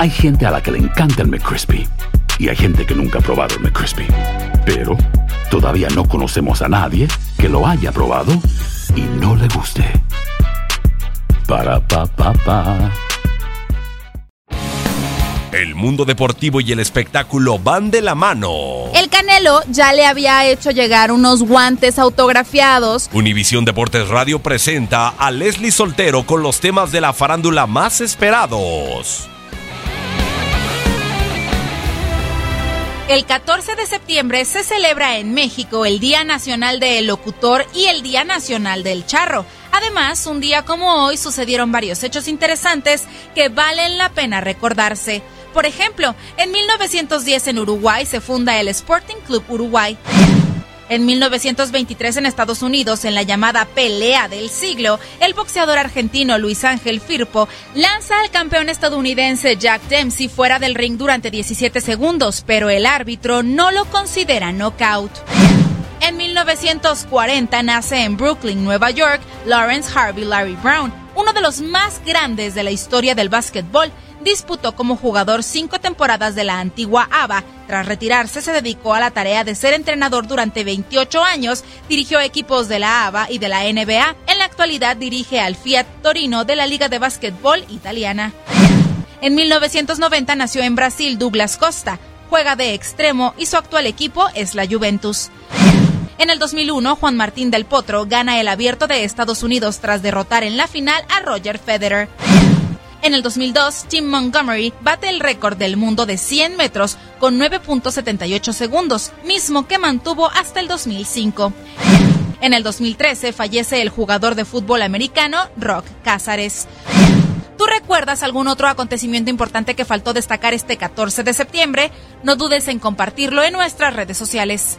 Hay gente a la que le encanta el McCrispy y hay gente que nunca ha probado el McCrispy. Pero todavía no conocemos a nadie que lo haya probado y no le guste. Para pa pa pa. El mundo deportivo y el espectáculo van de la mano. El Canelo ya le había hecho llegar unos guantes autografiados. Univisión Deportes Radio presenta a Leslie Soltero con los temas de la farándula más esperados. El 14 de septiembre se celebra en México el Día Nacional del Locutor y el Día Nacional del Charro. Además, un día como hoy sucedieron varios hechos interesantes que valen la pena recordarse. Por ejemplo, en 1910 en Uruguay se funda el Sporting Club Uruguay. En 1923 en Estados Unidos, en la llamada pelea del siglo, el boxeador argentino Luis Ángel Firpo lanza al campeón estadounidense Jack Dempsey fuera del ring durante 17 segundos, pero el árbitro no lo considera knockout. En 1940 nace en Brooklyn, Nueva York, Lawrence Harvey Larry Brown, uno de los más grandes de la historia del básquetbol disputó como jugador cinco temporadas de la antigua ABA. Tras retirarse, se dedicó a la tarea de ser entrenador durante 28 años, dirigió equipos de la ABA y de la NBA. En la actualidad dirige al Fiat Torino de la Liga de Básquetbol Italiana. En 1990 nació en Brasil Douglas Costa, juega de extremo y su actual equipo es la Juventus. En el 2001, Juan Martín del Potro gana el abierto de Estados Unidos tras derrotar en la final a Roger Federer. En el 2002, Tim Montgomery bate el récord del mundo de 100 metros con 9.78 segundos, mismo que mantuvo hasta el 2005. En el 2013 fallece el jugador de fútbol americano Rock Cázares. ¿Tú recuerdas algún otro acontecimiento importante que faltó destacar este 14 de septiembre? No dudes en compartirlo en nuestras redes sociales.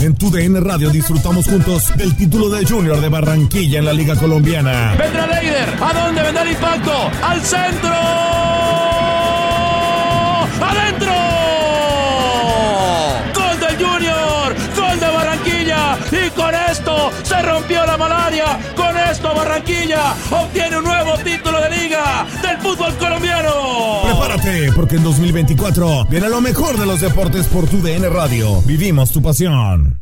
En tu DN Radio disfrutamos juntos del título de Junior de Barranquilla en la Liga Colombiana. Vendrá Leider. ¿A dónde vendrá el impacto? ¡Al centro! ¡Adentro! ¡Gol del Junior! ¡Gol de Barranquilla! Y con esto se rompió la malaria. Barranquilla obtiene un nuevo título de liga del fútbol colombiano. Prepárate, porque en 2024 viene lo mejor de los deportes por tu DN Radio. Vivimos tu pasión.